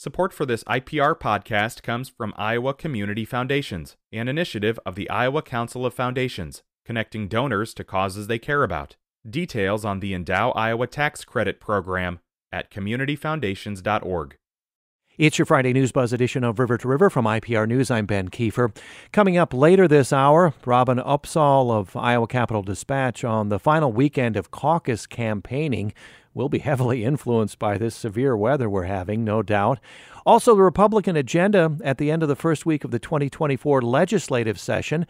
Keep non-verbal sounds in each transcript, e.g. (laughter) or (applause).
Support for this IPR podcast comes from Iowa Community Foundations, an initiative of the Iowa Council of Foundations, connecting donors to causes they care about. Details on the Endow Iowa Tax Credit Program at communityfoundations.org. It's your Friday News Buzz edition of River to River from IPR News. I'm Ben Kiefer. Coming up later this hour, Robin Opsahl of Iowa Capital Dispatch on the final weekend of caucus campaigning will be heavily influenced by this severe weather we're having, no doubt. Also, the Republican agenda at the end of the first week of the 2024 legislative session.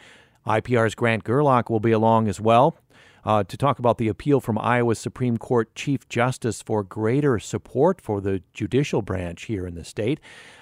IPR's Grant Gerlock will be along as well uh, to talk about the appeal from Iowa's Supreme Court Chief Justice for greater support for the judicial branch here in the state.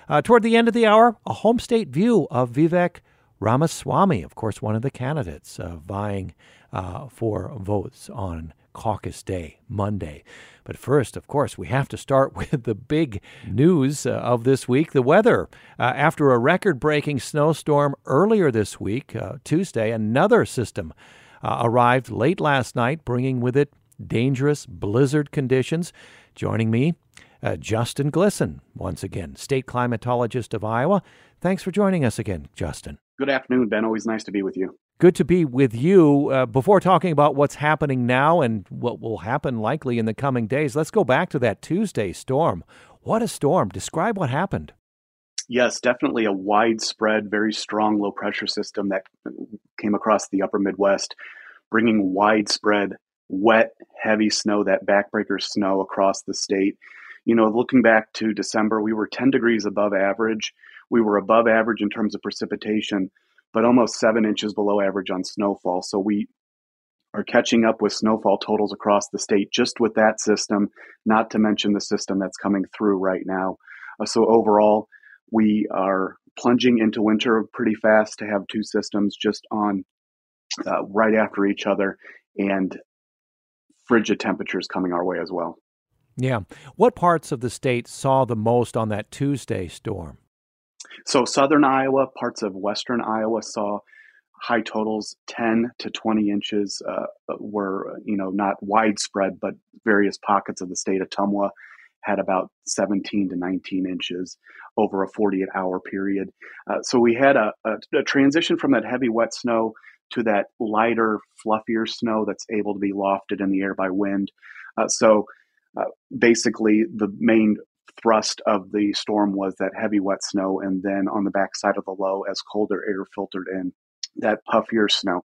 Uh, toward the end of the hour, a home state view of Vivek Ramaswamy, of course, one of the candidates uh, vying uh, for votes on caucus day, Monday. But first, of course, we have to start (laughs) with the big news uh, of this week the weather. Uh, after a record breaking snowstorm earlier this week, uh, Tuesday, another system uh, arrived late last night, bringing with it dangerous blizzard conditions. Joining me, uh, Justin Glisan, once again, state climatologist of Iowa. Thanks for joining us again, Justin. Good afternoon, Ben. Always nice to be with you. Good to be with you. Uh, before talking about what's happening now and what will happen likely in the coming days, let's go back to that Tuesday storm. What a storm. Describe what happened. Yes, definitely a widespread, very strong low pressure system that came across the upper Midwest, bringing widespread, wet, heavy snow, that backbreaker snow across the state. You know, looking back to December, we were 10 degrees above average. We were above average in terms of precipitation, but almost seven inches below average on snowfall. So we are catching up with snowfall totals across the state just with that system, not to mention the system that's coming through right now. Uh, so overall, we are plunging into winter pretty fast to have two systems just on uh, right after each other and frigid temperatures coming our way as well. Yeah. What parts of the state saw the most on that Tuesday storm? So, southern Iowa, parts of western Iowa saw high totals 10 to 20 inches uh, were you know not widespread but various pockets of the state Ottumwa had about 17 to 19 inches over a 48 hour period. Uh, so we had a, a, a, transition from that heavy wet snow to that lighter, fluffier snow that's able to be lofted in the air by wind. Uh, so uh, basically, the main thrust of the storm was that heavy wet snow, and then on the backside of the low, as colder air filtered in, that puffier snow.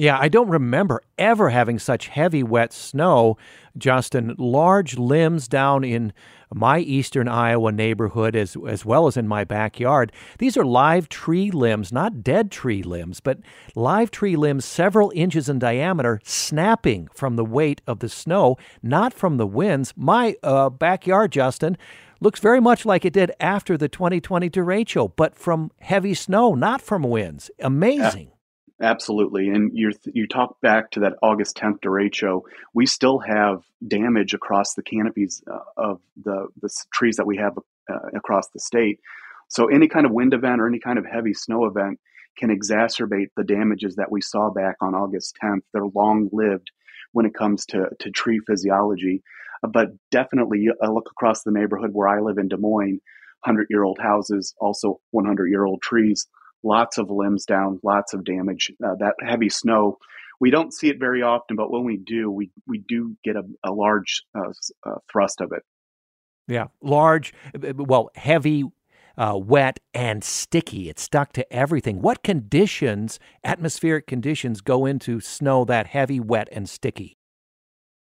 Yeah, I don't remember ever having such heavy, wet snow, Justin. Large limbs down in my eastern Iowa neighborhood, as, as well as in my backyard. These are live tree limbs, not dead tree limbs, but live tree limbs several inches in diameter, snapping from the weight of the snow, not from the winds. My uh, backyard, Justin, looks very much like it did after the 2020 derecho, but from heavy snow, not from winds. Amazing. Yeah. Absolutely, and you you talk back to that August 10th derecho. We still have damage across the canopies uh, of the the trees that we have uh, across the state. So any kind of wind event or any kind of heavy snow event can exacerbate the damages that we saw back on August 10th. They're long lived when it comes to to tree physiology, uh, but definitely I look across the neighborhood where I live in Des Moines, hundred year old houses, also 100 year old trees lots of limbs down, lots of damage. Uh, that heavy snow, we don't see it very often, but when we do, we we do get a, a large uh, uh, thrust of it. Yeah, large, well, heavy, uh, wet, and sticky. It's stuck to everything. What conditions, atmospheric conditions, go into snow that heavy, wet, and sticky?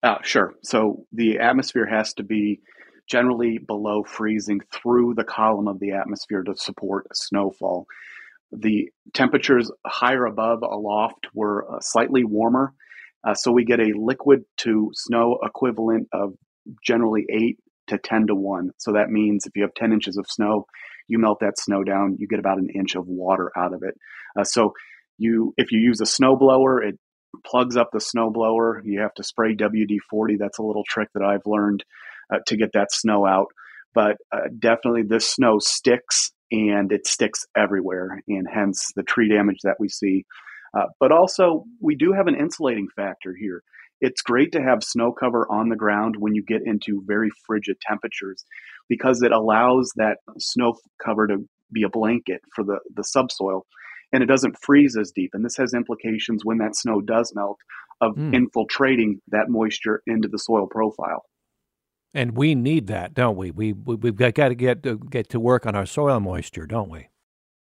Uh, sure. So the atmosphere has to be generally below freezing through the column of the atmosphere to support snowfall. The temperatures higher above aloft were uh, slightly warmer, uh, so we get a liquid to snow equivalent of generally 8 to 10 to 1. So that means if you have 10 inches of snow, you melt that snow down, you get about an inch of water out of it. Uh, so you if you use a snow blower, it plugs up the snow blower. You have to spray WD 40. That's a little trick that I've learned uh, to get that snow out. But uh, definitely, this snow sticks and it sticks everywhere, and hence the tree damage that we see. Uh, but also, we do have an insulating factor here. It's great to have snow cover on the ground when you get into very frigid temperatures because it allows that snow cover to be a blanket for the, the subsoil and it doesn't freeze as deep. And this has implications when that snow does melt of mm. infiltrating that moisture into the soil profile. And we need that, don't we? We, we have got to get to get to work on our soil moisture, don't we?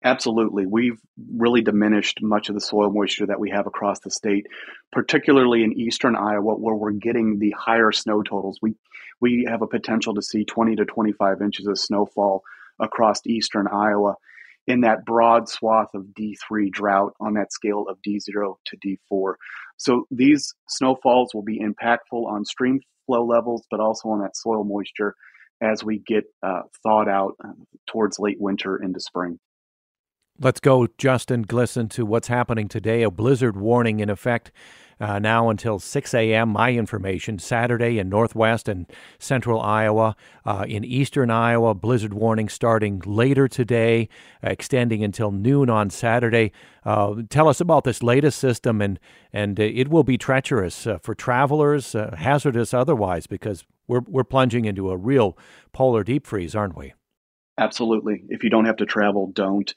Absolutely. We've really diminished much of the soil moisture that we have across the state, particularly in eastern Iowa, where we're getting the higher snow totals. We we have a potential to see 20 to 25 inches of snowfall across eastern Iowa in that broad swath of D3 drought on that scale of D0 to D4. So these snowfalls will be impactful on stream flow levels, but also on that soil moisture as we get uh, thawed out uh, towards late winter into spring. Let's go, Justin Glisan, to what's happening today. A blizzard warning in effect uh, now until 6 a.m. My information Saturday in northwest and central Iowa. Uh, in eastern Iowa, blizzard warning starting later today, uh, extending until noon on Saturday. Uh, tell us about this latest system, and, and uh, it will be treacherous uh, for travelers, hazardous otherwise, because we're, we're plunging into a real polar deep freeze, aren't we? Absolutely. If you don't have to travel, don't.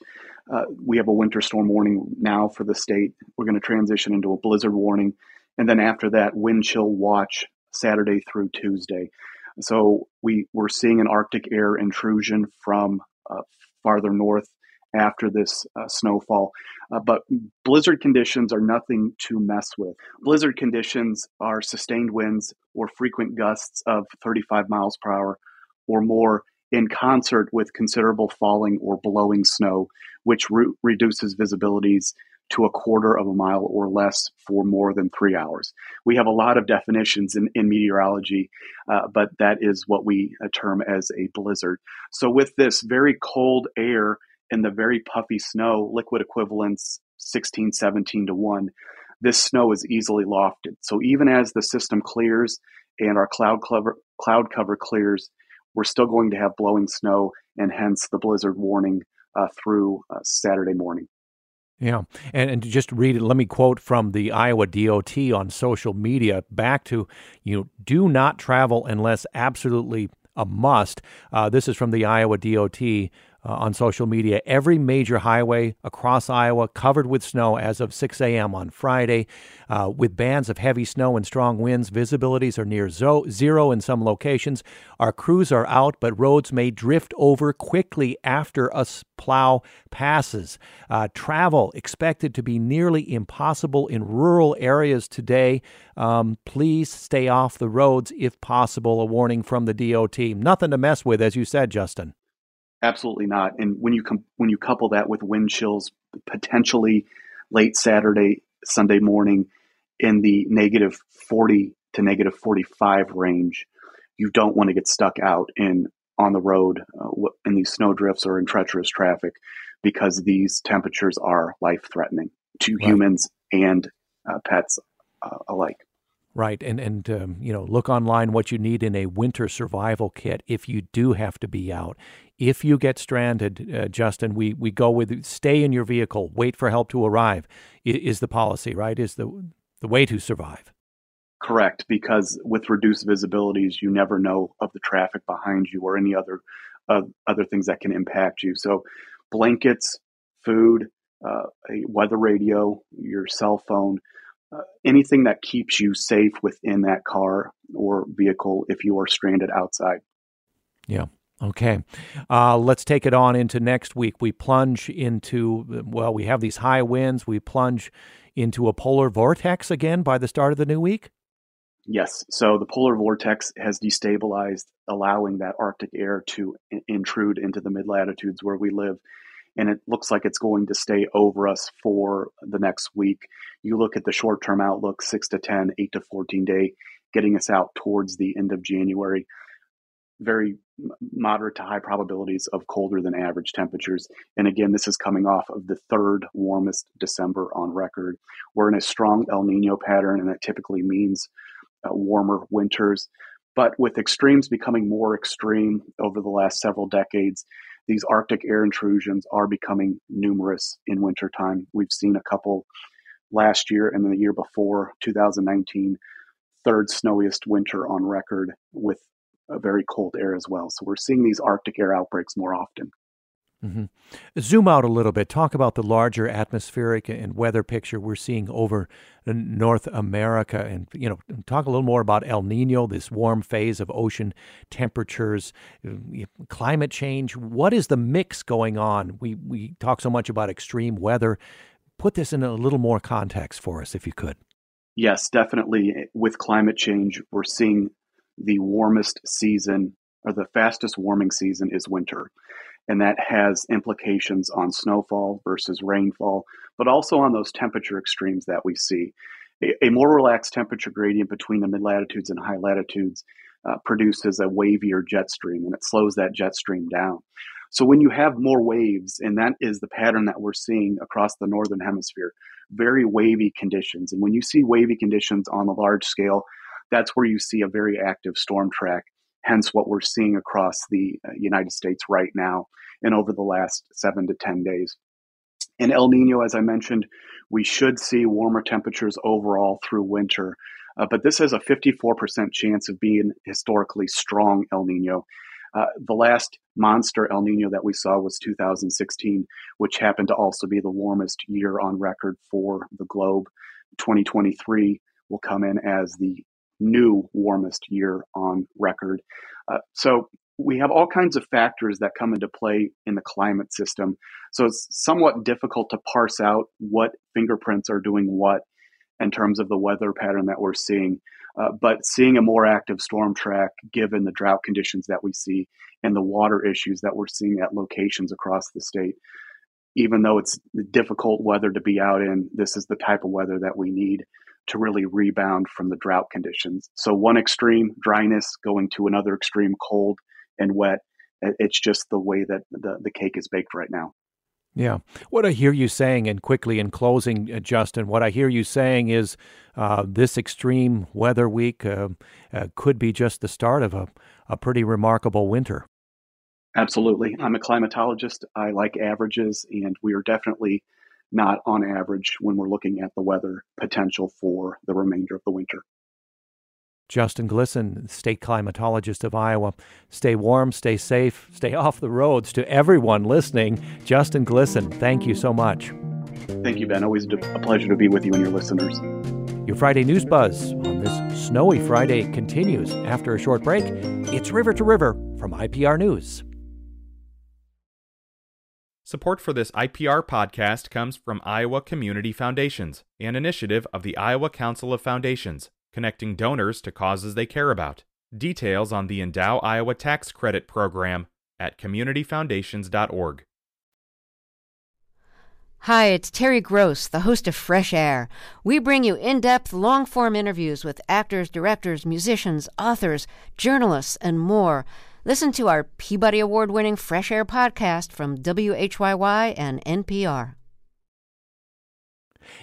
Uh, we have a winter storm warning now for the state. We're going to transition into a blizzard warning. And then after that, wind chill watch Saturday through Tuesday. So we, we're seeing an Arctic air intrusion from uh, farther north after this uh, snowfall. Uh, but blizzard conditions are nothing to mess with. Blizzard conditions are sustained winds or frequent gusts of 35 miles per hour or more in concert with considerable falling or blowing snow, which re- reduces visibilities to a quarter of a mile or less for more than three hours. We have a lot of definitions in, in meteorology, uh, but that is what we uh, term as a blizzard. So, with this very cold air and the very puffy snow, liquid equivalents 16, 17 to 1, this snow is easily lofted. So, even as the system clears and our cloud cover, cloud cover clears, we're still going to have blowing snow and hence the blizzard warning uh, through uh, Saturday morning. Yeah, and, and just read it. Let me quote from the Iowa DOT on social media back to you know, do not travel unless absolutely a must. Uh, this is from the Iowa DOT uh, on social media. Every major highway across Iowa covered with snow as of 6 a.m. on Friday. Uh, with bands of heavy snow and strong winds, visibilities are near zo- zero in some locations. Our crews are out, but roads may drift over quickly after a plow passes. Uh, travel expected to be nearly impossible in rural areas today. Um, please stay off the roads if possible. A warning from the DOT. Nothing to mess with, as you said, Justin. Absolutely not. And when you com- when you couple that with wind chills, potentially late Saturday, Sunday morning, in the negative forty to negative forty five range, you don't want to get stuck out in on the road uh, in these snow drifts or in treacherous traffic because these temperatures are life threatening to humans and uh, pets uh, alike. Right, and and um, you know, look online what you need in a winter survival kit if you do have to be out. If you get stranded, uh, Justin, we we go with stay in your vehicle, wait for help to arrive. Is the policy right? Is the the way to survive? Correct, because with reduced visibilities, you never know of the traffic behind you or any other uh, other things that can impact you. So, blankets, food, uh, a weather radio, your cell phone uh, anything that keeps you safe within that car or vehicle if you are stranded outside. Yeah. Okay. Uh, let's take it on into next week. We plunge into, well, we have these high winds. We plunge into a polar vortex again by the start of the new week. Yes. So the polar vortex has destabilized, allowing that Arctic air to intrude into the mid latitudes where we live and it looks like it's going to stay over us for the next week. You look at the short term outlook, 6 to 10, 8 to 14 day, getting us out towards the end of January. Very moderate to high probabilities of colder than average temperatures. And again, this is coming off of the third warmest December on record. We're in a strong El Nino pattern, and that typically means uh, warmer winters. But with extremes becoming more extreme over the last several decades, these Arctic air intrusions are becoming numerous in wintertime. We've seen a couple last year and then the year before, 2019, third snowiest winter on record with a very cold air as well. So we're seeing these Arctic air outbreaks more often. Mm-hmm. Zoom out a little bit. Talk about the larger atmospheric and weather picture we're seeing over North America, and you know, talk a little more about El Nino, this warm phase of ocean temperatures, climate change. What is the mix going on? We we talk so much about extreme weather. Put this in a little more context for us, if you could. Yes, definitely. With climate change, we're seeing the warmest season or the fastest warming season is winter and that has implications on snowfall versus rainfall, but also on those temperature extremes that we see. A, a more relaxed temperature gradient between the mid latitudes and high latitudes uh, produces a wavier jet stream, and it slows that jet stream down. So when you have more waves, and that is the pattern that we're seeing across the northern hemisphere, very wavy conditions. And when you see wavy conditions on a large scale, that's where you see a very active storm track hence what we're seeing across the uh, United States right now and over the last seven to 10 days. In El Nino, as I mentioned, we should see warmer temperatures overall through winter, uh, but this has a 54% chance of being historically strong El Nino. Uh, the last monster El Nino that we saw was 2016, which happened to also be the warmest year on record for the globe. 2023 will come in as the new warmest year on record. Uh, so we have all kinds of factors that come into play in the climate system. So it's somewhat difficult to parse out what fingerprints are doing what in terms of the weather pattern that we're seeing. Uh, but seeing a more active storm track, given the drought conditions that we see and the water issues that we're seeing at locations across the state, even though it's difficult weather to be out in, this is the type of weather that we need to really rebound from the drought conditions. So, one extreme, dryness, going to another extreme, cold and wet. It's just the way that the, the cake is baked right now. Yeah. What I hear you saying, and quickly in closing, uh, Justin, what I hear you saying is uh, this extreme weather week uh, uh, could be just the start of a, a pretty remarkable winter. Absolutely. I'm a climatologist. I like averages, and we are definitely not on average when we're looking at the weather potential for the remainder of the winter. Justin Glisan, state climatologist of Iowa. Stay warm, stay safe, stay off the roads. To everyone listening, Justin Glisan, thank you so much. Thank you, Ben. Always a pleasure to be with you and your listeners. Your Friday News Buzz on this snowy Friday continues after a short break. It's River to River from IPR News. Support for this IPR podcast comes from Iowa Community Foundations, an initiative of the Iowa Council of Foundations, connecting donors to causes they care about. Details on the Endow Iowa Tax Credit Program at communityfoundations.org. Hi, it's Terry Gross, the host of Fresh Air. We bring you in depth, long form interviews with actors, directors, musicians, authors, journalists, and more. Listen to our Peabody Award winning Fresh Air podcast from WHYY and NPR.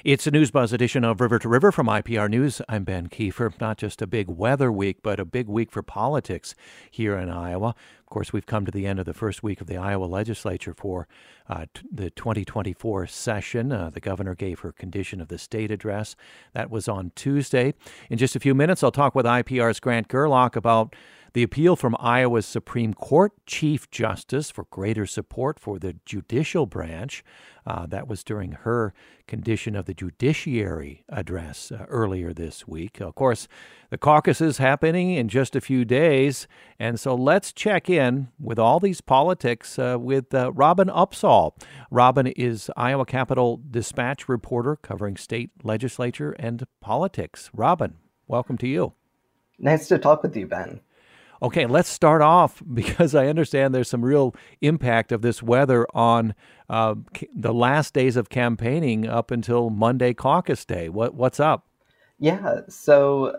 It's a News Buzz edition of River to River from IPR News. I'm Ben Kiefer. Not just a big weather week, but a big week for politics here in Iowa. Of course, we've come to the end of the first week of the Iowa legislature for uh, t- the 2024 session. Uh, the governor gave her condition of the state address. That was on Tuesday. In just a few minutes, I'll talk with IPR's Grant Gerlock about the appeal from Iowa's Supreme Court Chief Justice for greater support for the judicial branch. Uh, that was during her condition of the judiciary address uh, earlier this week. Of course, the caucus is happening in just a few days, and so let's check in with all these politics uh, with uh, Robin Opsahl. Robin is Iowa Capital Dispatch reporter covering state legislature and politics. Robin, welcome to you. Nice to talk with you, Ben. Okay, let's start off (laughs) because I understand there's some real impact of this weather on uh, the last days of campaigning up until Monday caucus day. What what's up? Yeah, so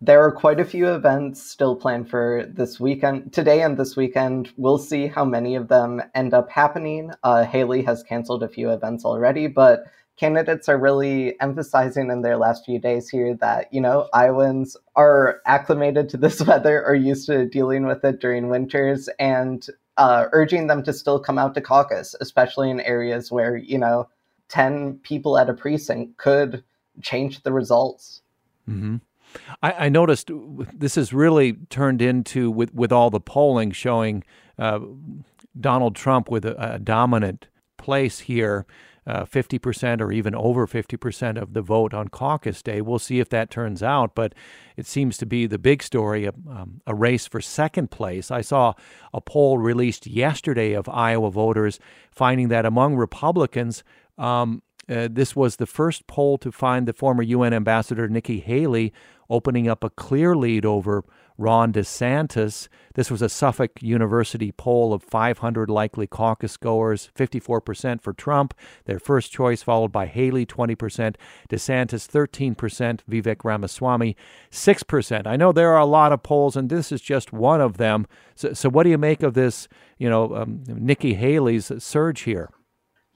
there are quite a few events still planned for this weekend, today and this weekend. We'll see how many of them end up happening. Uh, Haley has canceled a few events already, but candidates are really emphasizing in their last few days here that, you know, Iowans are acclimated to this (laughs) weather, are used to dealing with it during winters, and uh, urging them to still come out to caucus, especially in areas where, you know, 10 people at a precinct could change the results. Mm-hmm. I, I, noticed this has really turned into with with all the polling showing uh, Donald Trump with a, a dominant place here. Uh, 50% or even over 50% of the vote on caucus day. We'll see if that turns out, but it seems to be the big story um, a race for second place. I saw a poll released yesterday of Iowa voters finding that among Republicans, um, uh, this was the first poll to find the former UN ambassador Nikki Haley opening up a clear lead over Ron DeSantis. This was a Suffolk University poll of 500 likely caucus goers, 54% for Trump, their first choice, followed by Haley, 20%, DeSantis, 13%, Vivek Ramaswamy, 6%. I know there are a lot of polls, and this is just one of them. So, so what do you make of this, you know, um, Nikki Haley's surge here?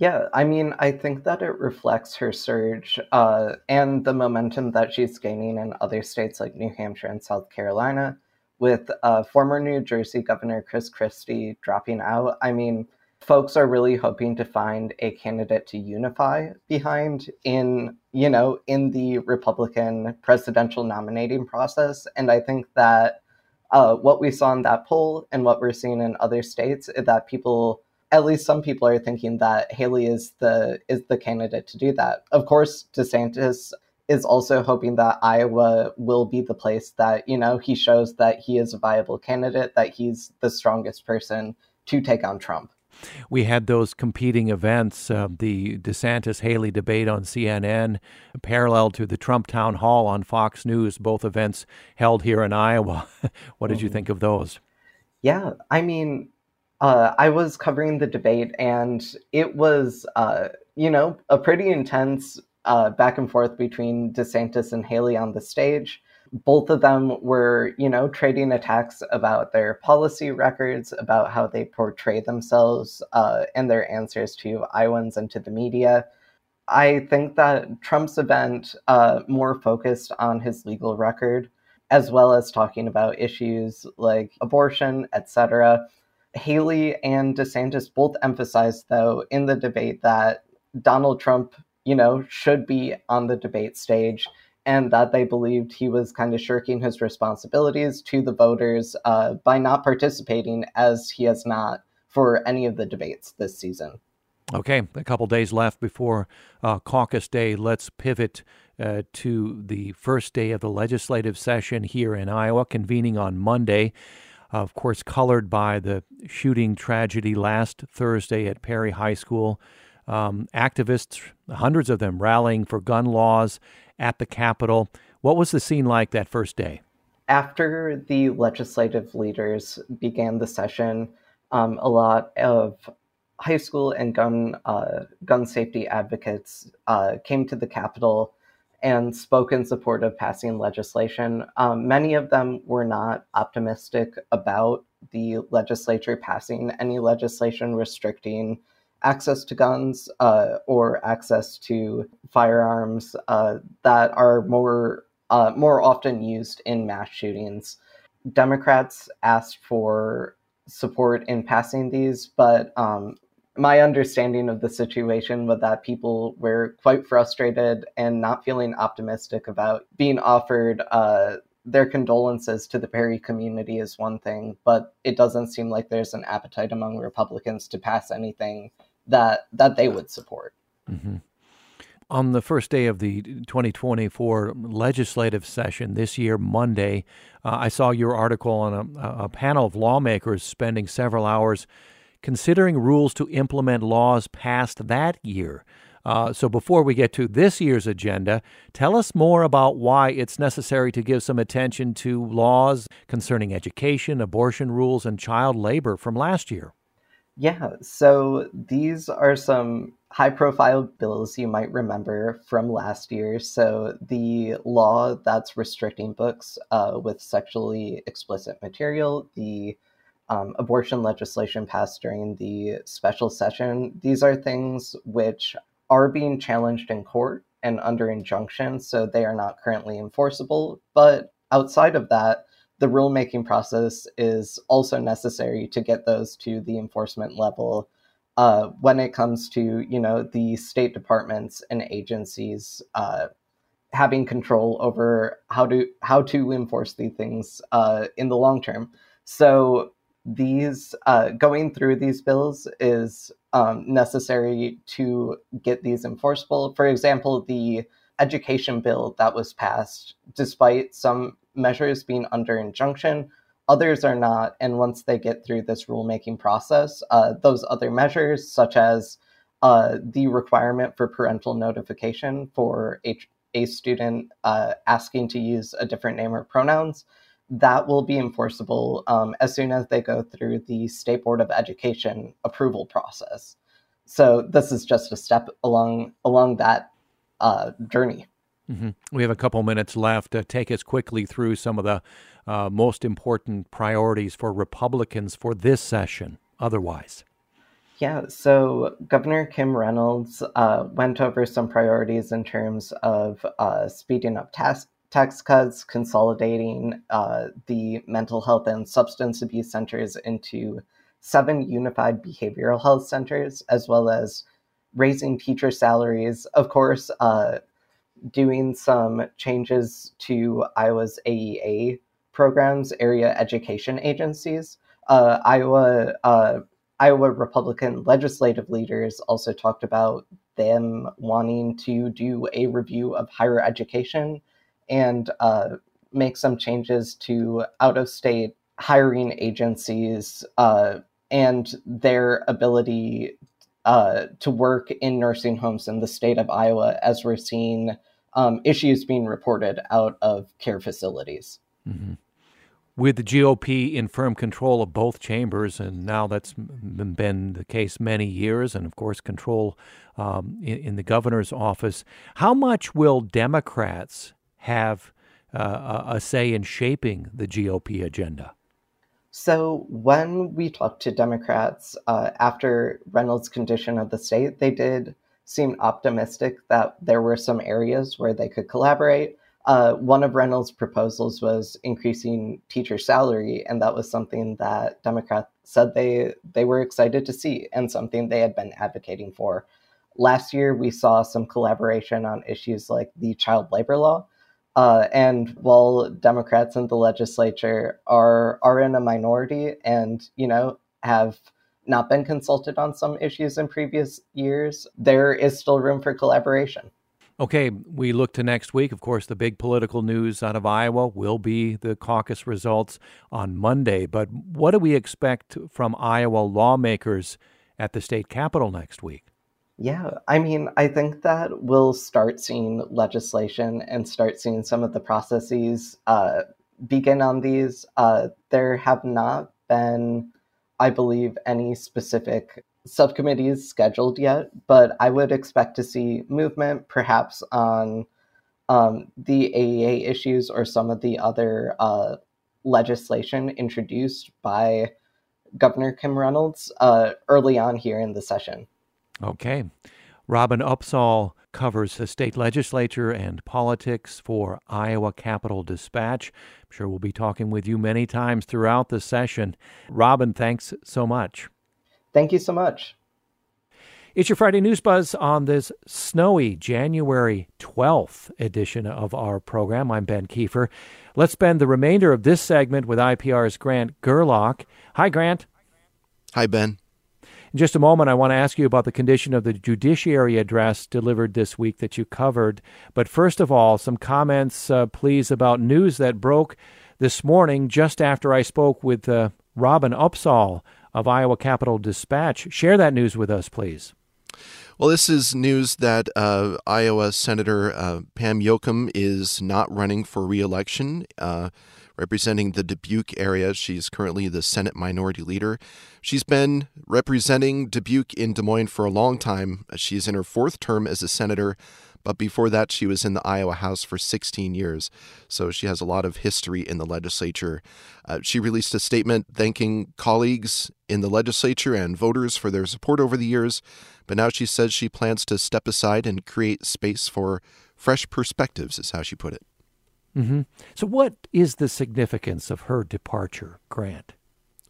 Yeah, I mean, I think that it reflects her surge uh, and the momentum that she's gaining in other states like New Hampshire and South Carolina, with uh, former New Jersey Governor Chris Christie dropping out. I mean, folks are really hoping to find a candidate to unify behind in, you know, in the Republican presidential nominating process. And I think that uh, what we saw in that poll and what we're seeing in other states is that people at least some people are thinking that Haley is the is the candidate to do that. Of course, DeSantis is also hoping that Iowa will be the place that, you know, he shows that he is a viable candidate, that he's the strongest person to take on Trump. We had those competing events, uh, the DeSantis Haley debate on CNN, parallel to the Trump town hall on Fox News, both events held here in Iowa. (laughs) what did you mm-hmm. think of those? Yeah, I mean, uh, I was covering the debate, and it was, uh, you know, a pretty intense uh, back and forth between DeSantis and Haley on the stage. Both of them were, you know, trading attacks about their policy records, about how they portray themselves, uh, and their answers to Iowans and to the media. I think that Trump's event uh, more focused on his legal record, as well as talking about issues like abortion, etc Haley and DeSantis both emphasized, though, in the debate that Donald Trump, you know, should be on the debate stage and that they believed he was kind of shirking his responsibilities to the voters uh, by not participating as he has not for any of the debates this season. Okay, a couple days left before uh, caucus day. Let's pivot uh, to the first day of the legislative session here in Iowa, convening on Monday of course, colored by the shooting tragedy last Thursday at Perry High School. Um, activists, hundreds of them, rallying for gun laws at the Capitol. What was the scene like that first day? After the legislative leaders began the session, um, a lot of high school and gun uh, gun safety advocates uh, came to the Capitol and spoke in support of passing legislation. Um, many of them were not optimistic about the legislature passing any legislation restricting access to guns uh, or access to firearms uh, that are more uh, more often used in mass shootings. Democrats asked for support in passing these, but um, my understanding of the situation was that people were quite frustrated and not feeling optimistic about being offered uh, their condolences to the Perry community is one thing, but it doesn't seem like there's an appetite among Republicans to pass anything that that they would support. Mm-hmm. On the first day of the 2024 legislative session this year, Monday, uh, I saw your article on a, a panel of lawmakers spending several hours considering rules to implement laws passed that year. Uh, so, before we get to this year's agenda, tell us more about why it's necessary to give some attention to laws concerning education, abortion rules, and child labor from last year. Yeah, so these are some high profile bills you might remember from last year. So, the law that's restricting books uh, with sexually explicit material, the um, abortion legislation passed during the special session. These are things which are being challenged in court and under injunction, so they are not currently enforceable. But outside of that, the rulemaking process is also necessary to get those to the enforcement level uh, when it comes to you know the state departments and agencies uh, having control over how to how to enforce these things uh, in the long term. So these uh, going through these bills is um, necessary to get these enforceable. For example, the education bill that was passed, despite some measures being under injunction, others are not. And once they get through this rulemaking process, uh, those other measures, such as uh, the requirement for parental notification for a, a student uh, asking to use a different name or pronouns, that will be enforceable um, as soon as they go through the State Board of Education approval process. So this is just a step along along that uh, journey. Mm-hmm. We have a couple minutes left. Uh, take us quickly through some of the uh, most important priorities for Republicans for this session. Otherwise. Yeah, so Governor Kim Reynolds uh, went over some priorities in terms of uh, speeding up tax, tax cuts, consolidating uh, the mental health and substance abuse centers into seven unified behavioral health centers, as well as raising teacher salaries. Of course, uh, doing some changes to Iowa's AEA programs, area education agencies. Uh, Iowa uh, Iowa Republican legislative leaders also talked about them wanting to do a review of higher education and uh, make some changes to out of state hiring agencies uh, and their ability uh, to work in nursing homes in the state of Iowa, as we're seeing um, issues being reported out of care facilities. Mm-hmm. With the GOP in firm control of both chambers, and now that's been the case many years, and of course, control um, in, in the governor's office, how much will Democrats have uh, a say in shaping the GOP agenda? So, when we talked to Democrats uh, after Reynolds' condition of the state, they did seem optimistic that there were some areas where they could collaborate. Uh, one of Reynolds' proposals was increasing teacher salary, and that was something that Democrats said they they were excited to see and something they had been advocating for. Last year, we saw some collaboration on issues like the child labor law, uh, and while Democrats in the legislature are are in a minority and you know have not been consulted on some issues in previous years, there is still room for collaboration. Okay, we look to next week. Of course, the big political news out of Iowa will be the caucus results on Monday. But what do we expect from Iowa lawmakers at the state capitol next week? Yeah, I mean, I think that we'll start seeing legislation and start seeing some of the processes uh, begin on these. Uh, there have not been, I believe, any specific subcommittees scheduled yet, but I would expect to see movement perhaps on um, the AEA issues or some of the other uh, legislation introduced by Governor Kim Reynolds uh, early on here in the session. Okay. Robin Opsahl covers the state legislature and politics for Iowa Capital Dispatch. I'm sure we'll be talking with you many times throughout the session. Robin, thanks so much. Thank you so much. It's your Friday News Buzz on this snowy January 12th edition of our program. I'm Ben Kiefer. Let's spend the remainder of this segment with IPR's Grant Gerlock. Hi, Grant. Hi, Ben. In just a moment, I want to ask you about the condition of the judiciary address delivered this week that you covered. But first of all, some comments, uh, please, about news that broke this morning just after I spoke with uh, Robin Opsahl of Iowa Capital Dispatch. Share that news with us, please. Well, this is news that uh, Iowa Senator uh, Pam Jochum is not running for reelection. Uh, representing the Dubuque area. She's currently the Senate Minority Leader. She's been representing Dubuque in Des Moines for a long time. She's in her fourth term as a senator, but before that, she was in the Iowa House for 16 years. So she has a lot of history in the legislature. Uh, she released a statement thanking colleagues in the legislature and voters for their support over the years, but now she says she plans to step aside and create space for fresh perspectives, is how she put it. Mm-hmm. So, what is the significance of her departure, Grant?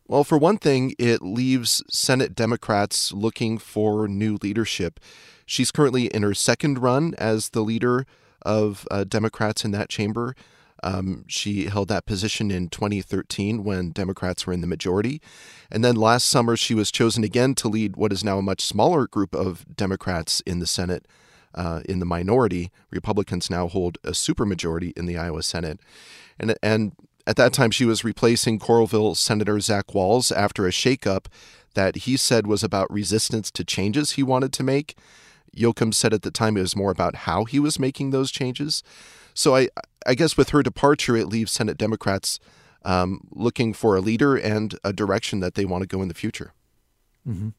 Well, for one thing, it leaves Senate Democrats looking for new leadership. She's currently in her second run as the leader of uh, Democrats in that chamber. Um, she held that position in 2013 when Democrats were in the majority. And then last summer, she was chosen again to lead what is now a much smaller group of Democrats in the Senate uh, in the minority. Republicans now hold a supermajority in the Iowa Senate. And, and at that time, she was replacing Coralville Senator Zach Wahls after a shakeup that he said was about resistance to changes he wanted to make. Jochum said at the time it was more about how he was making those changes. So I, I guess with her departure, it leaves Senate Democrats um, looking for a leader and a direction that they want to go in the future. Mm-hmm.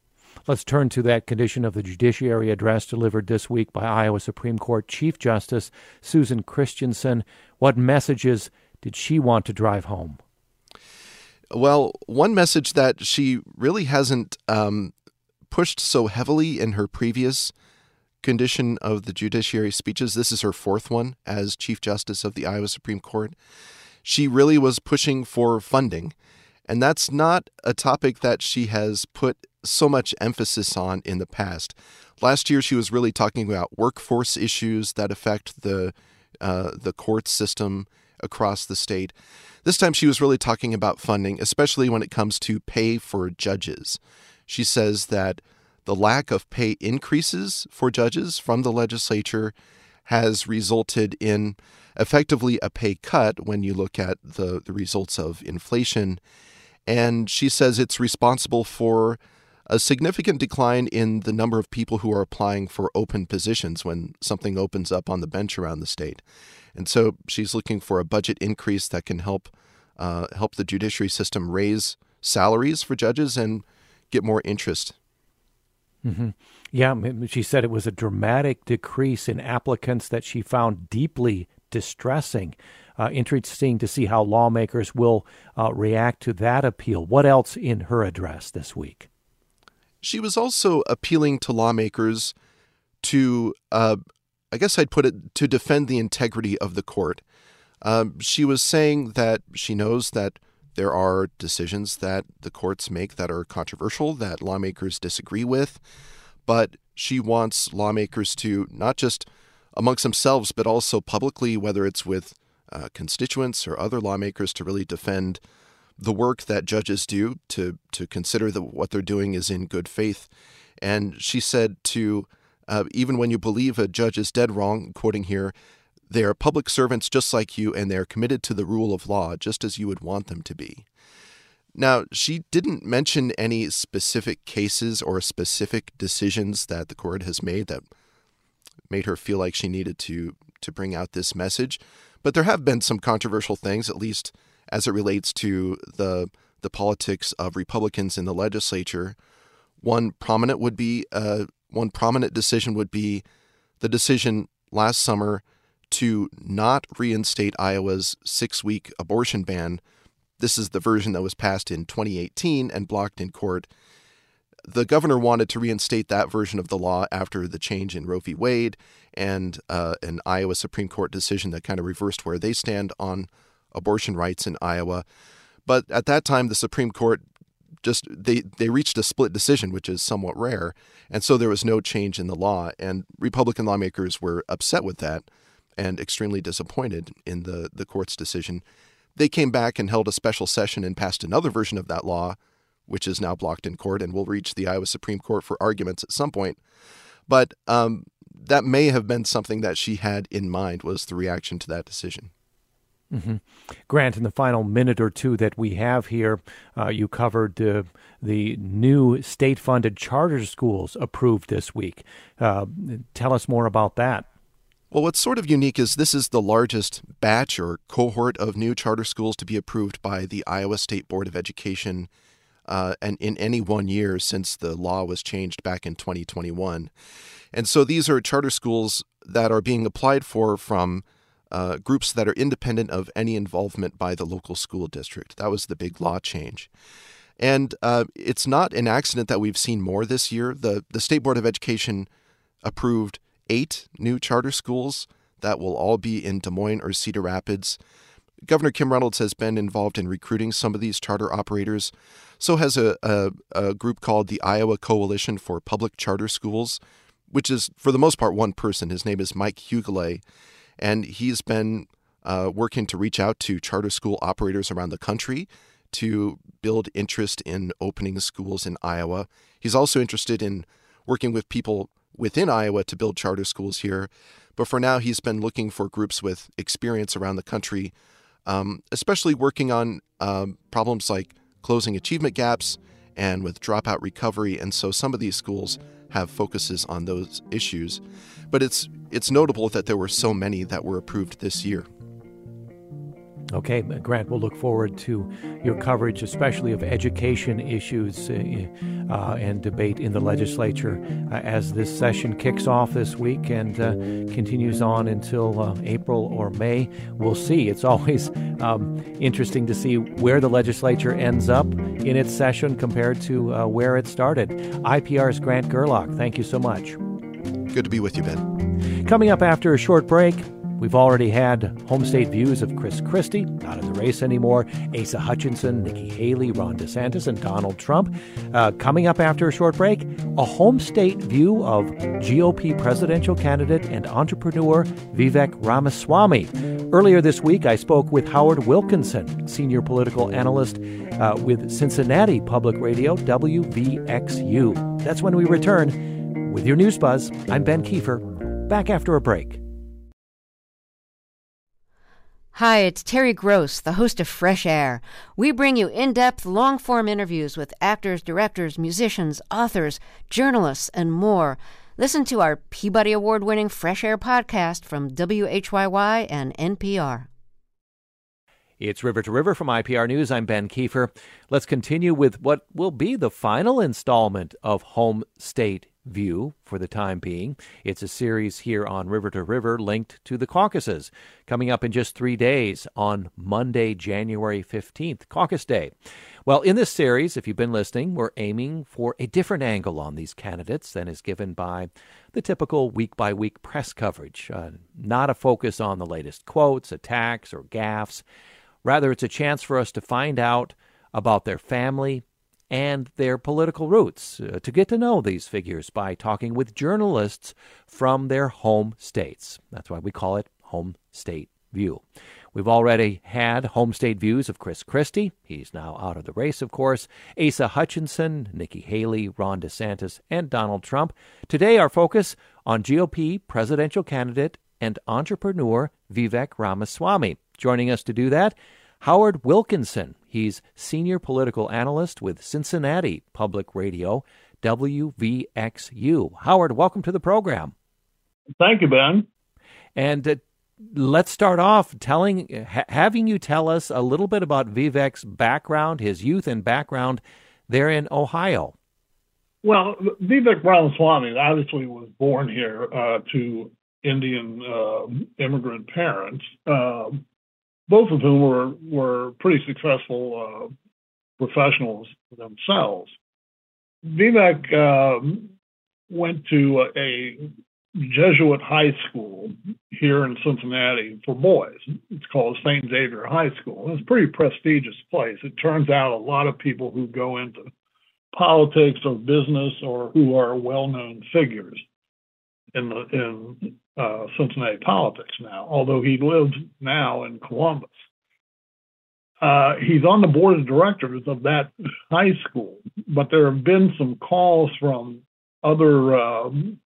Let's turn to that condition of the judiciary address delivered this week by Iowa Supreme Court Chief Justice Susan Christensen. What messages did she want to drive home? Well, one message that she really hasn't um, pushed so heavily in her previous condition of the judiciary speeches, this is her fourth one as Chief Justice of the Iowa Supreme Court. She really was pushing for funding. And that's not a topic that she has put so much emphasis on in the past. Last year, she was really talking about workforce issues that affect the uh, the court system across the state. This time, she was really talking about funding, especially when it comes to pay for judges. She says that the lack of pay increases for judges from the legislature has resulted in effectively a pay cut when you look at the, the results of inflation. And she says it's responsible for a significant decline in the number of people who are applying for open positions when something opens up on the bench around the state. And so she's looking for a budget increase that can help uh, help the judiciary system raise salaries for judges and get more interest Mm-hmm. Yeah, she said it was a dramatic decrease in applicants that she found deeply distressing. Uh, interesting to see how lawmakers will uh, react to that appeal. What else in her address this week? She was also appealing to lawmakers to, uh, I guess I'd put it, to defend the integrity of the court. Um, she was saying that she knows that there are decisions that the courts make that are controversial, that lawmakers disagree with, but she wants lawmakers to not just amongst themselves, but also publicly, whether it's with uh, constituents or other lawmakers, to really defend the work that judges do, to to consider that what they're doing is in good faith. And she said to uh, even when you believe a judge is dead wrong, quoting here, they are public servants just like you, and they are committed to the rule of law just as you would want them to be. Now, she didn't mention any specific cases or specific decisions that the court has made that made her feel like she needed to to bring out this message, but there have been some controversial things at least as it relates to the the politics of Republicans in the legislature. One prominent would be uh, one prominent decision would be the decision last summer to not reinstate Iowa's six week abortion ban. This is the version that was passed in 2018 and blocked in court. The governor wanted to reinstate that version of the law after the change in Roe v. Wade and uh, an Iowa Supreme Court decision that kind of reversed where they stand on abortion rights in Iowa. But at that time, the Supreme Court just they they reached a split decision, which is somewhat rare, and so there was no change in the law. And Republican lawmakers were upset with that and extremely disappointed in the, the court's decision. They came back and held a special session and passed another version of that law, which is now blocked in court and will reach the Iowa Supreme Court for arguments at some point. But um, that may have been something that she had in mind was the reaction to that decision. Mm-hmm. Grant, in the final minute or two that we have here, uh, you covered uh, the new state funded charter schools approved this week. Uh, tell us more about that. Well, what's sort of unique is this is the largest batch or cohort of new charter schools to be approved by the Iowa State Board of Education uh, and in any one year since the law was changed back in 2021. And so these are charter schools that are being applied for from uh, groups that are independent of any involvement by the local school district. That was the big law change. And uh, it's not an accident that we've seen more this year. The, the State Board of Education approved eight new charter schools that will all be in Des Moines or Cedar Rapids. Governor Kim Reynolds has been involved in recruiting some of these charter operators. So has a, a, a, group called the Iowa Coalition for Public Charter Schools, which is, for the most part, one person. His name is Mike Huguley. And he's been uh, working to reach out to charter school operators around the country to build interest in opening schools in Iowa. He's also interested in working with people within Iowa to build charter schools here. But for now, he's been looking for groups with experience around the country, um, especially working on um, problems like closing achievement gaps and with dropout recovery. And so some of these schools have focuses on those issues. But it's it's notable that there were so many that were approved this year. Okay, Grant, we'll look forward to your coverage, especially of education issues uh, uh, and debate in the legislature uh, as this session kicks off this week and uh, continues on until uh, April or May. We'll see. It's always um, interesting to see where the legislature ends up in its session compared to uh, where it started. IPR's Grant Gerlock, thank you so much. Good to be with you, Ben. Coming up after a short break, We've already had home state views of Chris Christie, not in the race anymore, Asa Hutchinson, Nikki Haley, Ron DeSantis, and Donald Trump. Uh, coming up after a short break, a home state view of GOP presidential candidate and entrepreneur Vivek Ramaswamy. Earlier this week, I spoke with Howard Wilkinson, senior political analyst uh, with Cincinnati Public Radio, WVXU. That's when we return with your news buzz. I'm Ben Kieffer. Back after a break. Hi, it's Terry Gross, the host of Fresh Air. We bring you in depth, long form interviews with actors, directors, musicians, authors, journalists, and more. Listen to our Peabody Award winning Fresh Air podcast from WHYY and NPR. It's River to River from IPR News. I'm Ben Kieffer. Let's continue with what will be the final installment of Home State view for the time being. It's a series here on River to River linked to the caucuses, coming up in just three days on Monday, January 15th, Caucus Day. Well, in this series, if you've been listening, we're aiming for a different angle on these candidates than is given by the typical week by week press coverage. Uh, not a focus on the latest quotes, attacks, or gaffes. Rather, it's a chance for us to find out about their family, and their political roots, uh, to get to know these figures by talking with journalists from their home states. That's why we call it Home State View. We've already had home state views of Chris Christie. He's now out of the race, of course. Asa Hutchinson, Nikki Haley, Ron DeSantis, and Donald Trump. Today, our focus on GOP presidential candidate and entrepreneur Vivek Ramaswamy. Joining us to do that, Howard Wilkinson. He's senior political analyst with Cincinnati Public Radio, WVXU. Howard, welcome to the program. Thank you, Ben. And uh, let's start off telling, ha- having you tell us a little bit about Vivek's background, his youth and background there in Ohio. Well, Vivek Ramaswamy obviously was born here uh, to Indian uh, immigrant parents. Um, both of whom were were pretty successful uh, professionals themselves. Vivek um, went to a Jesuit high school here in Cincinnati for boys. It's called St. Xavier High School. It's a pretty prestigious place. It turns out a lot of people who go into politics or business or who are well-known figures in the in uh, Cincinnati politics now, although he lives now in Columbus. Uh, he's on the board of directors of that high school, but there have been some calls from other um,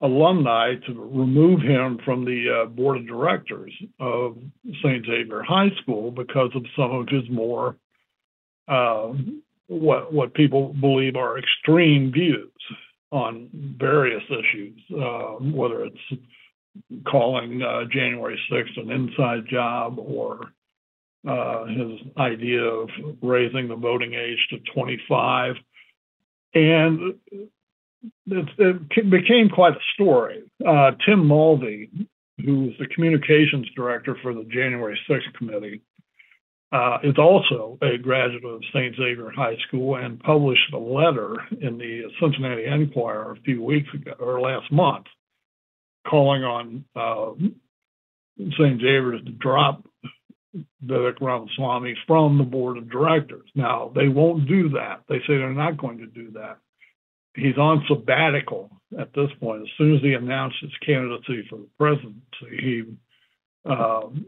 alumni to remove him from the uh, board of directors of St. Xavier High School because of some of his more uh, what what people believe are extreme views on various issues, uh, whether it's calling uh, January 6th an inside job or uh, his idea of raising the voting age to 25. And it, it became quite a story. Uh, Tim Mulvey, who was the communications director for the January 6th committee, uh, is also a graduate of St. Xavier High School and published a letter in the Cincinnati Enquirer a few weeks ago or last month calling on uh, St. Xavier's to drop Vivek Ramaswamy from the board of directors. Now, they won't do that. They say they're not going to do that. He's on sabbatical at this point. As soon as he announced his candidacy for the presidency, he um,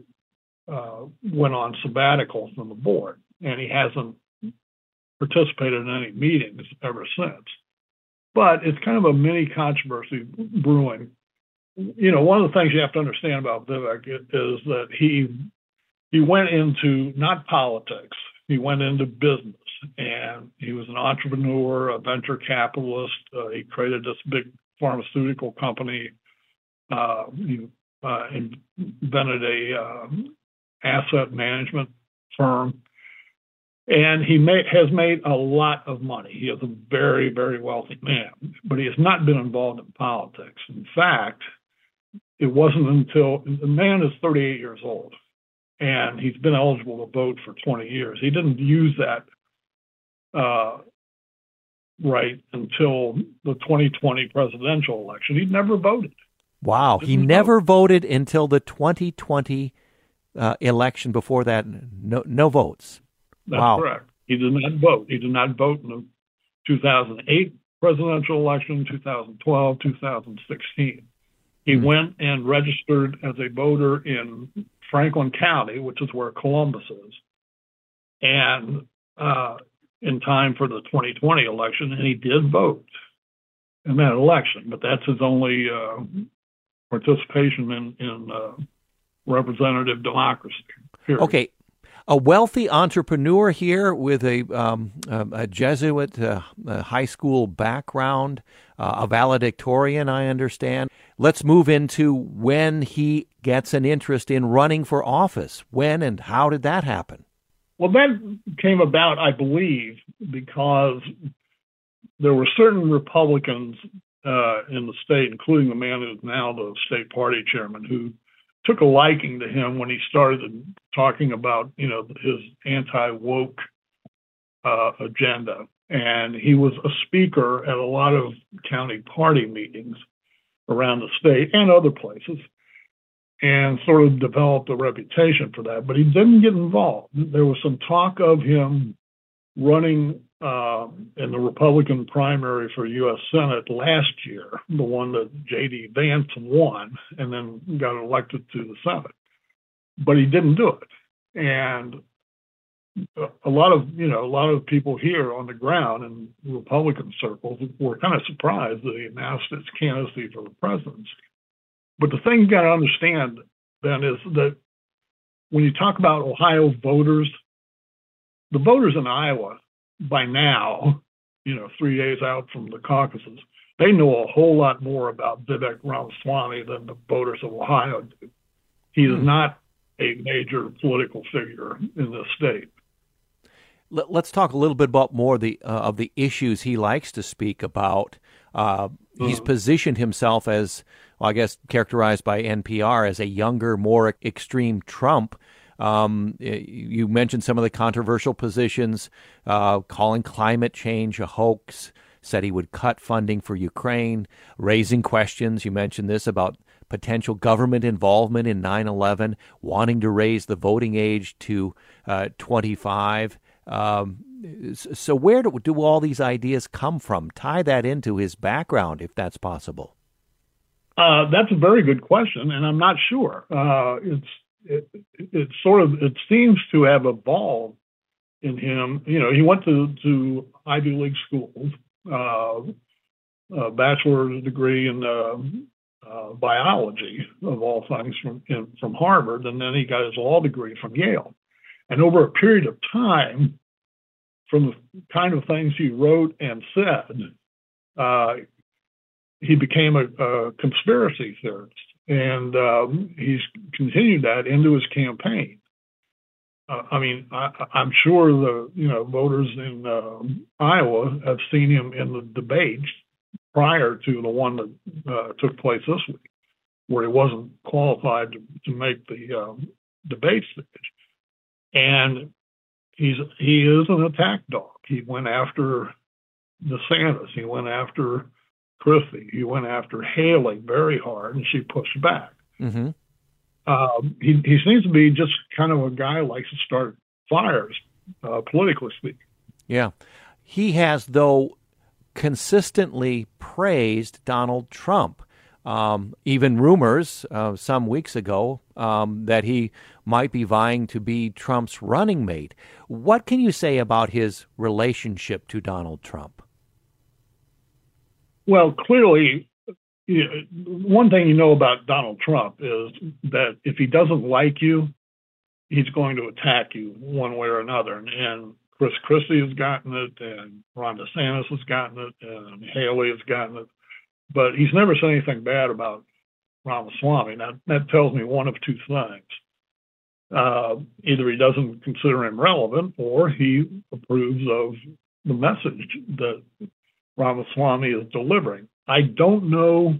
uh, went on sabbatical from the board, and he hasn't participated in any meetings ever since. But it's kind of a mini controversy brewing. You know, one of the things you have to understand about Vivek is that he he went into not politics, he went into business, and he was an entrepreneur, a venture capitalist. Uh, he created this big pharmaceutical company. Uh, he uh, invented a um, asset management firm and he may, has made a lot of money. He is a very, very wealthy man, but he has not been involved in politics. In fact, it wasn't until the man is 38 years old and he's been eligible to vote for 20 years. He didn't use that uh, right until the 2020 presidential election. He never voted. Wow, he never vote. voted until the 2020 uh, election. Before that, no no votes. That's wow. correct. He did not vote. He did not vote in the 2008 presidential election, 2012, 2016. He mm-hmm. went and registered as a voter in Franklin County, which is where Columbus is, and uh, in time for the 2020 election, and he did vote in that election. But that's his only uh, participation in, in uh, representative democracy. Period. Okay, a wealthy entrepreneur here with a, um, a Jesuit uh, high school background, uh, a valedictorian, I understand. Let's move into when he gets an interest in running for office. When and how did that happen? Well, that came about, I believe, because there were certain Republicans uh, in the state, including the man who's now the state party chairman, who took a liking to him when he started talking about, you know, his anti woke uh, agenda. And he was a speaker at a lot of county party meetings around the state and other places and sort of developed a reputation for that. But he didn't get involved. There was some talk of him running uh, in the Republican primary for U.S. Senate last year, the one that J.D. Vance won and then got elected to the Senate. But he didn't do it. And a lot of you know a lot of people here on the ground in Republican circles were kind of surprised that he announced his candidacy for the presidency. But the thing you got to understand then is that when you talk about Ohio voters, the voters in Iowa by now, you know, three days out from the caucuses, they know a whole lot more about Vivek Ramaswamy than the voters of Ohio do. He is hmm. not a major political figure in this state. Let's talk a little bit about more the uh, of the issues he likes to speak about. Uh, he's uh-huh. positioned himself as, well, I guess, characterized by NPR as a younger, more extreme Trump. Um, you mentioned some of the controversial positions, uh, calling climate change a hoax, said he would cut funding for Ukraine, raising questions. You mentioned this about potential government involvement in 9 11, wanting to raise the voting age to uh, 25. Um, so, where do, do all these ideas come from? Tie that into his background, if that's possible. Uh, that's a very good question, and I'm not sure. Uh, it's it, it sort of it seems to have evolved in him. You know, he went to to Ivy League schools, uh, a bachelor's degree in uh, uh, biology of all things from in, from Harvard, and then he got his law degree from Yale. And over a period of time, from the kind of things he wrote and said, uh, he became a, a conspiracy theorist and um, he's continued that into his campaign. Uh, I mean, I, am sure the you know voters in uh, Iowa have seen him in the debates prior to the one that uh, took place this week, where he wasn't qualified to, to make the um, debate stage, and he's he is an attack dog. He went after DeSantis. He went after Christie. He went after Haley very hard, and she pushed back. Mm-hmm. Um, he he seems to be just kind of a guy who likes to start fires, uh, politically speaking. Yeah, he has though consistently praised Donald Trump. Um, even rumors uh, some weeks ago um, that he might be vying to be Trump's running mate. What can you say about his relationship to Donald Trump? Well, clearly, one thing you know about Donald Trump is that if he doesn't like you, he's going to attack you one way or another. And, Chris Christie has gotten it, and Ron DeSantis has gotten it, and Haley has gotten it. But he's never said anything bad about Ramaswamy. Now, that tells me one of two things. Uh, either he doesn't consider him relevant or he approves of the message that Ramaswamy is delivering. I don't know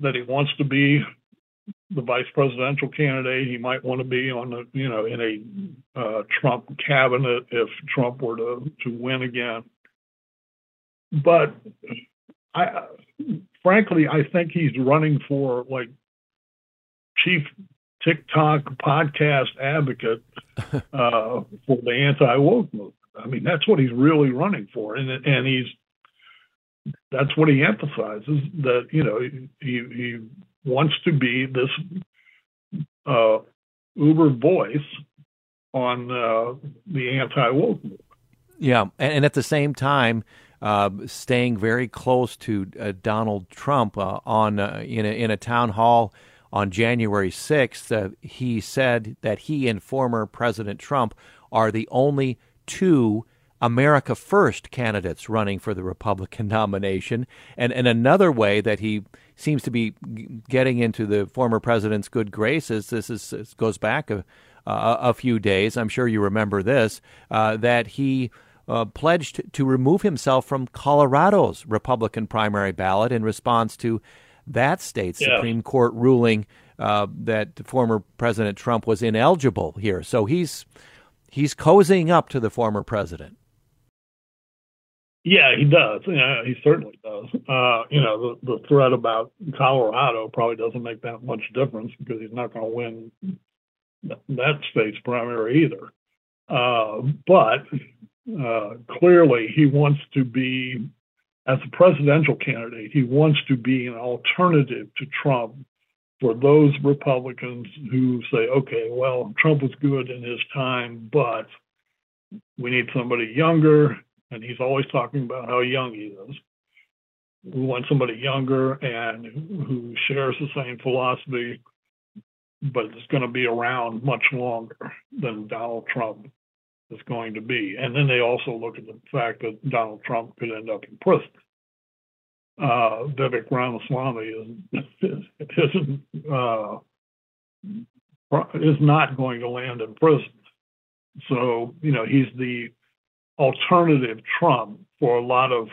that he wants to be the vice presidential candidate. He might want to be on the, you know, in a uh, Trump cabinet if Trump were to to win again. But I, frankly, I think he's running for like chief TikTok podcast advocate (laughs) uh, for the anti-woke movement. I mean, that's what he's really running for, and and he's that's what he emphasizes that you know he he wants to be this uh, uber voice on uh, the anti-woke movement. Yeah, and at the same time, uh, staying very close to uh, Donald Trump uh, on uh, in a, in a town hall on January sixth, he said that he and former President Trump are the only two America First candidates running for the Republican (laughs) nomination. And, and another way that he seems to be getting into the former president's good graces, this is this goes back a, a, a, few days. I'm sure you remember this, uh, that he uh, pledged to remove himself from Colorado's Republican primary ballot in response to that state's yeah. Supreme Court ruling uh, that former President Trump was ineligible here. So he's he's cozying up to the former president. Yeah, he does. Yeah, he certainly does. Uh, you know, the, the threat about Colorado probably doesn't make that much difference because he's not going to win that state's primary either. Uh, but uh, clearly, he wants to be, as a presidential candidate, he wants to be an alternative to Trump for those Republicans who say, okay, well, Trump was good in his time, but we need somebody younger and he's always talking about how young he is. We want somebody younger and who shares the same philosophy, but is going to be around much longer than Donald Trump is going to be. And then they also look at the fact that Donald Trump could end up in prison. Uh, Vivek Ramaswamy is, is, (laughs) isn't, uh, is not going to land in prison. So, you know, he's the alternative Trump for a lot of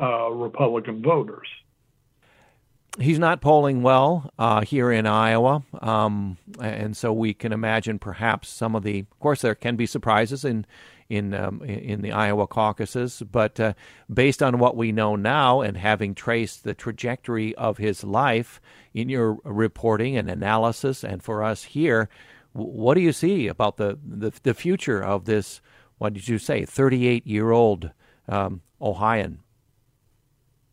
uh, Republican voters. He's not polling well uh, here in Iowa, um, and so we can imagine perhaps some of the. Of course, there can be surprises in in um, in the Iowa caucuses, but uh, based on what we know now, and having traced the trajectory of his life in your reporting and analysis, and for us here, what do you see about the the, the future of this what did you say, 38 year old um, Ohioan?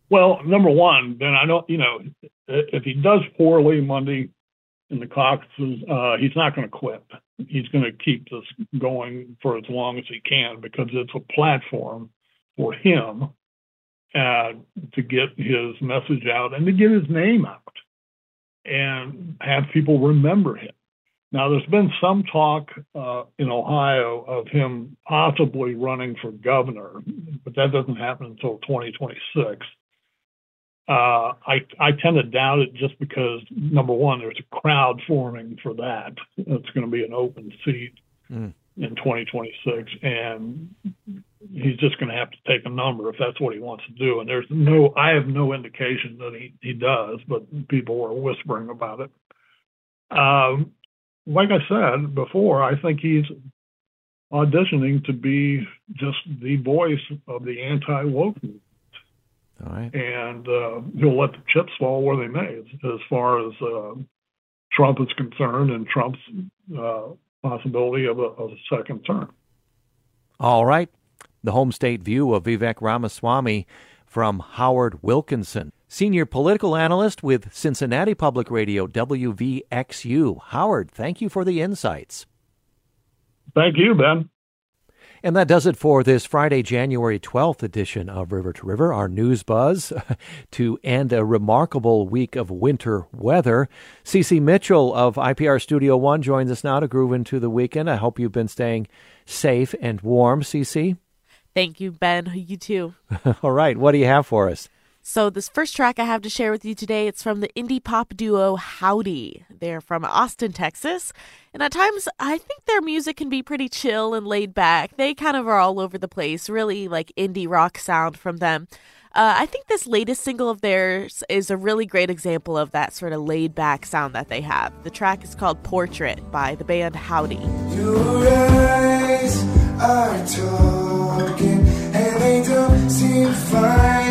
Well, number one, then I don't, you know, if he does poorly Monday in the caucuses, uh, he's not going to quit. He's going to keep this going for as long as he can because it's a platform for him uh, to get his message out and to get his name out and have people remember him. Now, there's been some talk uh, in Ohio of him possibly running for governor, but that doesn't happen until 2026. Uh, I, I tend to doubt it just because, number one, there's a crowd forming for that. It's going to be an open seat mm. in 2026, and he's just going to have to take a number if that's what he wants to do. And there's no, I have no indication that he, he does, but people were whispering about it. Um, like I said before, I think he's auditioning to be just the voice of the anti woke movement. All right. And uh, he'll let the chips fall where they may as, far as uh, Trump is concerned and Trump's uh, possibility of a, of a second term. All right. The home state view of Vivek Ramaswamy from Howard Wilkinson. Senior political analyst with Cincinnati Public Radio, WVXU. Howard, thank you for the insights. Thank you, Ben. And that does it for this Friday, January 12th edition of River to River, our news buzz (laughs) to end a remarkable week of winter weather. Cece Mitchell of IPR Studio One joins us now to groove into the weekend. I hope you've been staying safe and warm, Cece. Thank you, Ben. You too. (laughs) All right. What do you have for us? So this first track I have to share with you today, it's from the indie pop duo Howdy. They're from Austin, Texas, and at times I think their music can be pretty chill and laid back. They kind of are all over the place, really like indie rock sound from them. Uh, I think this latest single of theirs is a really great example of that sort of laid back sound that they have. The track is called Portrait by the band Howdy. Your eyes are talking, and they don't seem fine.